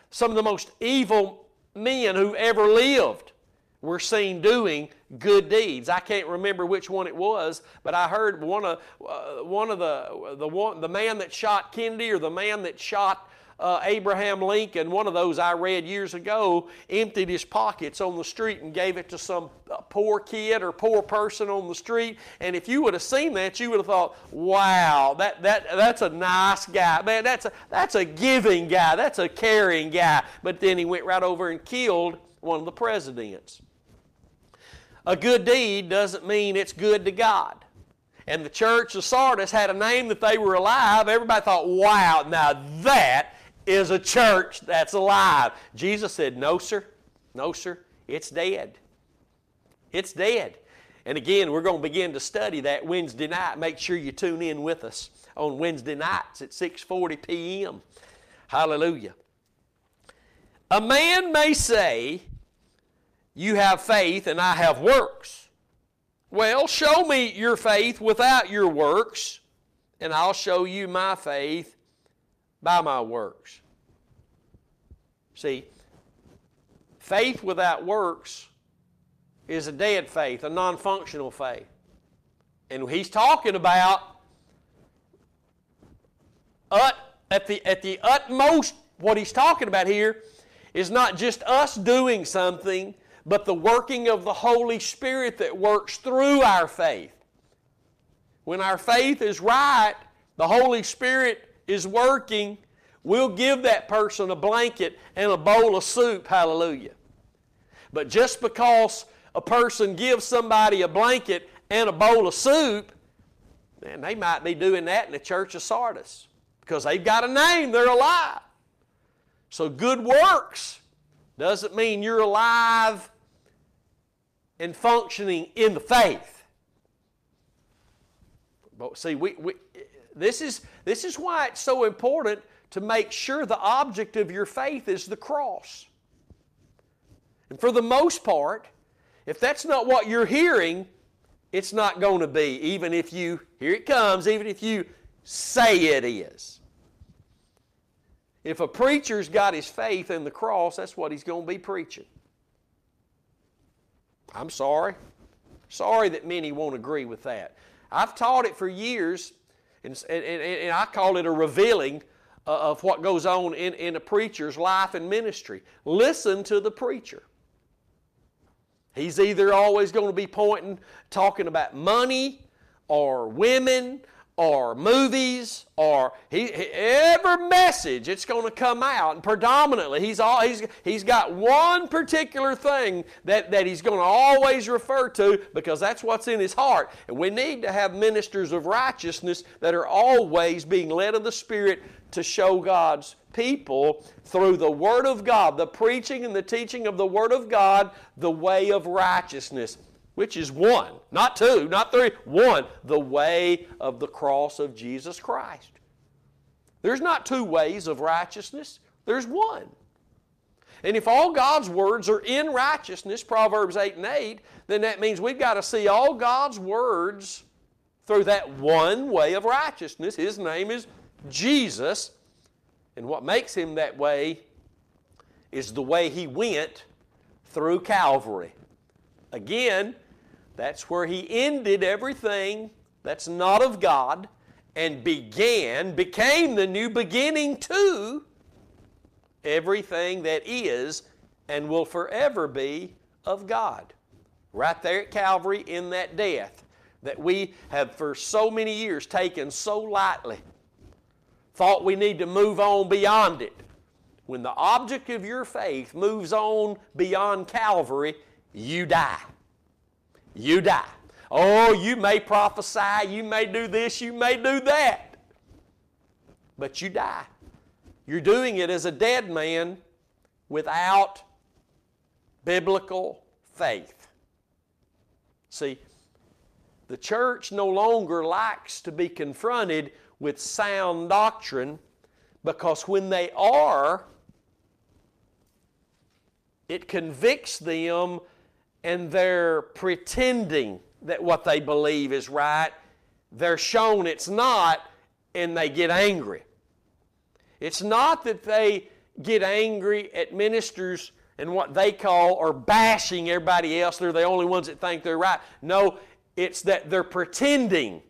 Some of the most evil men who ever lived were seen doing good deeds. I can't remember which one it was, but I heard one of uh, one of the the one the man that shot Kennedy or the man that shot uh, Abraham Lincoln, one of those I read years ago, emptied his pockets on the street and gave it to some uh, poor kid or poor person on the street. And if you would have seen that, you would have thought, wow, that, that, that's a nice guy. Man, that's a, that's a giving guy. That's a caring guy. But then he went right over and killed one of the presidents. A good deed doesn't mean it's good to God. And the church of Sardis had a name that they were alive. Everybody thought, wow, now that is a church that's alive. Jesus said, No, sir. No, sir. It's dead. It's dead. And again, we're going to begin to study that Wednesday night. Make sure you tune in with us on Wednesday nights at 6:40 p.m. Hallelujah. A man may say, "You have faith and I have works." Well, show me your faith without your works, and I'll show you my faith by my works. See, faith without works is a dead faith, a non functional faith. And he's talking about ut, at, the, at the utmost, what he's talking about here is not just us doing something, but the working of the Holy Spirit that works through our faith. When our faith is right, the Holy Spirit is working, we'll give that person a blanket and a bowl of soup. Hallelujah. But just because a person gives somebody a blanket and a bowl of soup, man, they might be doing that in the church of Sardis because they've got a name, they're alive. So good works doesn't mean you're alive and functioning in the faith. But see, we, we this is, this is why it's so important to make sure the object of your faith is the cross. And for the most part, if that's not what you're hearing, it's not going to be, even if you, here it comes, even if you say it is. If a preacher's got his faith in the cross, that's what he's going to be preaching. I'm sorry. Sorry that many won't agree with that. I've taught it for years and, and, and I call it a revealing Uh, of what goes on in, in a preacher's life and ministry. Listen to the preacher. He's either always going to be pointing, talking about money or women or movies or he, every message it's going to come out. And predominantly he's all he's, he's got one particular thing that, that he's going to always refer to because that's what's in his heart. And we need to have ministers of righteousness that are always being led of the spirit to show god's people through the word of god the preaching and the teaching of the word of god the way of righteousness which is one, not two, not three, one, the way of the cross of Jesus Christ. There's not two ways of righteousness, there's one. And if all God's words are in righteousness, Proverbs 8 and 8, then that means we've got to see all God's words through that one way of righteousness. His name is Jesus. And what makes him that way is the way he went through Calvary. Again, that's where he ended everything that's not of God and began, became the new beginning to everything that is and will forever be of God. Right there at Calvary in that death that we have for so many years taken so lightly, thought we need to move on beyond it. When the object of your faith moves on beyond Calvary, you die. You die. Oh, you may prophesy, you may do this, you may do that, but you die. You're doing it as a dead man without biblical faith. See, the church no longer likes to be confronted with sound doctrine Because when they are, it convicts them and they're pretending that what they believe is right. They're shown it's not and they get angry. It's not that they get angry at ministers and what they call are bashing everybody else. They're the only ones that think they're right. No, it's that they're pretending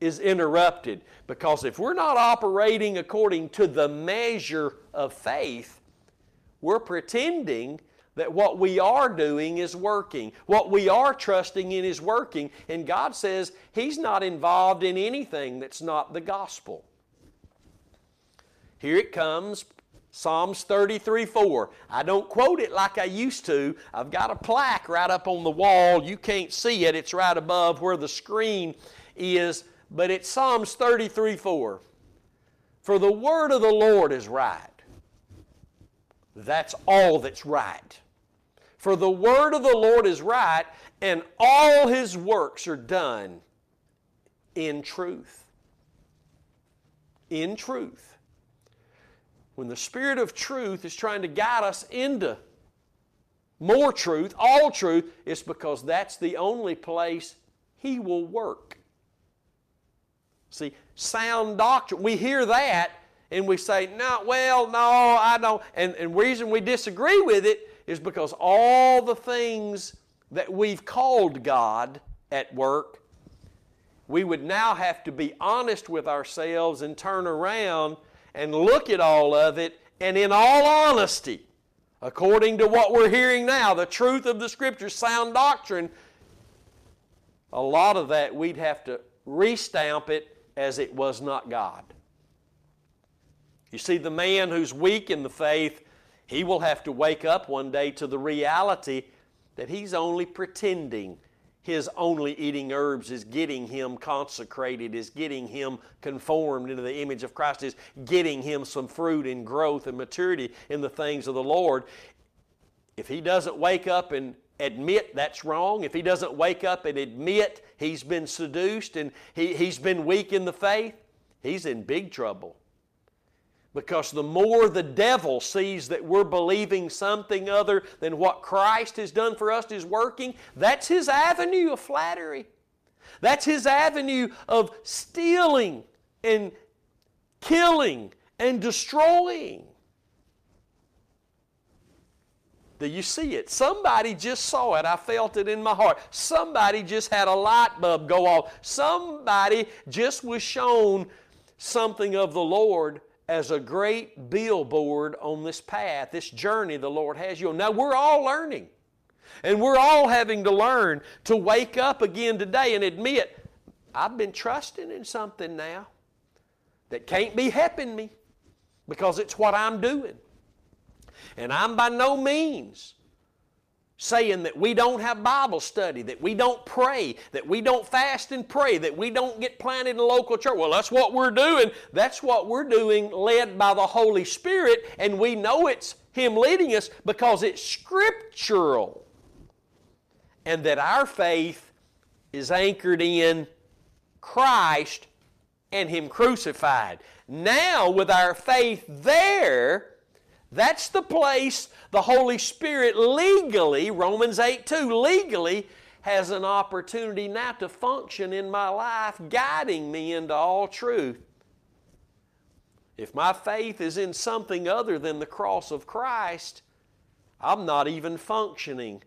is interrupted. Because if we're not operating according to the measure of faith, we're pretending that what we are doing is working. What we are trusting in is working. And God says He's not involved in anything that's not the gospel. Here it comes, Psalms 33 4. I don't quote it like I used to. I've got a plaque right up on the wall. You can't see it, it's right above where the screen is. But it's Psalms 33 4. For the word of the Lord is right. That's all that's right. For the word of the Lord is right, and all his works are done in truth. In truth. When the Spirit of truth is trying to guide us into more truth, all truth, it's because that's the only place He will work. See, sound doctrine, we hear that and we say, no, well, no, I don't. And the reason we disagree with it is because all the things that we've called God at work, we would now have to be honest with ourselves and turn around and look at all of it, and in all honesty, according to what we're hearing now, the truth of the Scripture, sound doctrine, a lot of that we'd have to restamp it as it was not God. You see, the man who's weak in the faith, he will have to wake up one day to the reality that he's only pretending his only eating herbs is getting him consecrated, is getting him conformed into the image of Christ, is getting him some fruit and growth and maturity in the things of the Lord. If he doesn't wake up and admit that's wrong, if he doesn't wake up and admit he's been seduced and he, he's been weak in the faith, he's in big trouble. Because the more the devil sees that we're believing something other than what Christ has done for us is working, that's his avenue of flattery. That's his avenue of stealing and killing and destroying. Do you see it? Somebody just saw it. I felt it in my heart. Somebody just had a light bulb go off. Somebody just was shown something of the Lord as a great billboard on this path, this journey the Lord has you on. Now, we're all learning. And we're all having to learn to wake up again today and admit, I've been trusting in something now that can't be helping me because it's what I'm doing. And I'm by no means saying that we don't have Bible study, that we don't pray, that we don't fast and pray, that we don't get planted in a local church. Well, that's what we're doing. That's what we're doing, led by the Holy Spirit, and we know it's Him leading us because it's scriptural. And that our faith is anchored in Christ and Him crucified. Now, with our faith there, that's the place the Holy Spirit legally, Romans 8 2, legally has an opportunity now to function in my life, guiding me into all truth. If my faith is in something other than the cross of Christ, I'm not even functioning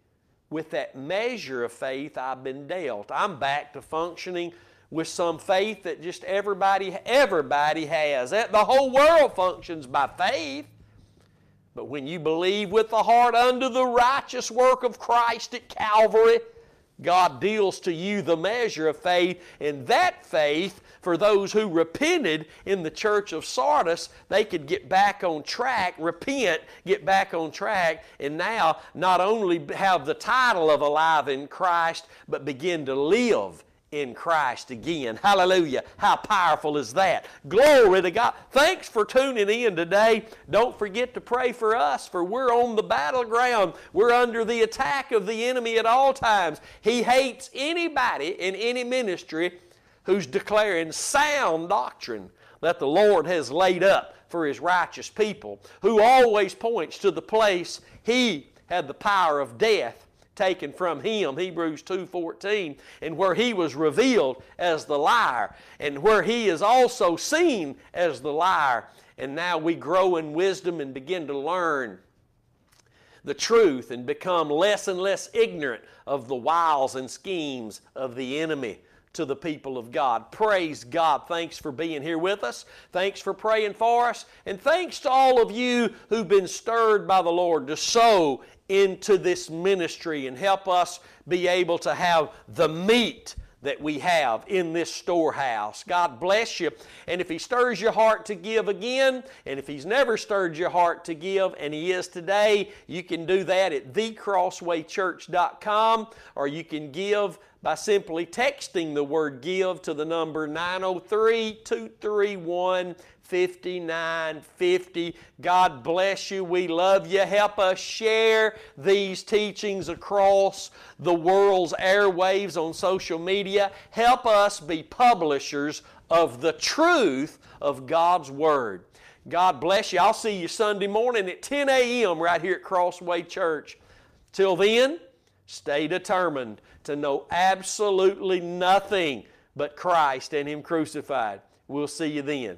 with that measure of faith I've been dealt. I'm back to functioning with some faith that just everybody everybody has. The whole world functions by faith. But when you believe with the heart unto the righteous work of Christ at Calvary, God deals to you the measure of faith, and that faith, for those who repented in the church of Sardis, they could get back on track, repent, get back on track, and now not only have the title of alive in Christ, but begin to live in Christ again. Hallelujah. How powerful is that? Glory to God. Thanks for tuning in today. Don't forget to pray for us, for we're on the battleground. We're under the attack of the enemy at all times. He hates anybody in any ministry who's declaring sound doctrine that the Lord has laid up for His righteous people, who always points to the place He had the power of death taken from him hebrews 2.14 and where he was revealed as the liar and where he is also seen as the liar. And now we grow in wisdom and begin to learn the truth and become less and less ignorant of the wiles and schemes of the enemy to the people of God. Praise God. Thanks for being here with us. Thanks for praying for us. And thanks to all of you who've been stirred by the Lord to sow into this ministry and help us be able to have the meat that we have in this storehouse. God bless you. And if He stirs your heart to give again, and if He's never stirred your heart to give, and He is today, you can do that at thecrosswaychurch.com or you can give by simply texting the word give to the number 903 231 5950. God bless you. We love you. Help us share these teachings across the world's airwaves on social media. Help us be publishers of the truth of God's Word. God bless you. I'll see you Sunday morning at 10 a.m. right here at Crossway Church. Till then, stay determined to know absolutely nothing but Christ and Him crucified. We'll see you then.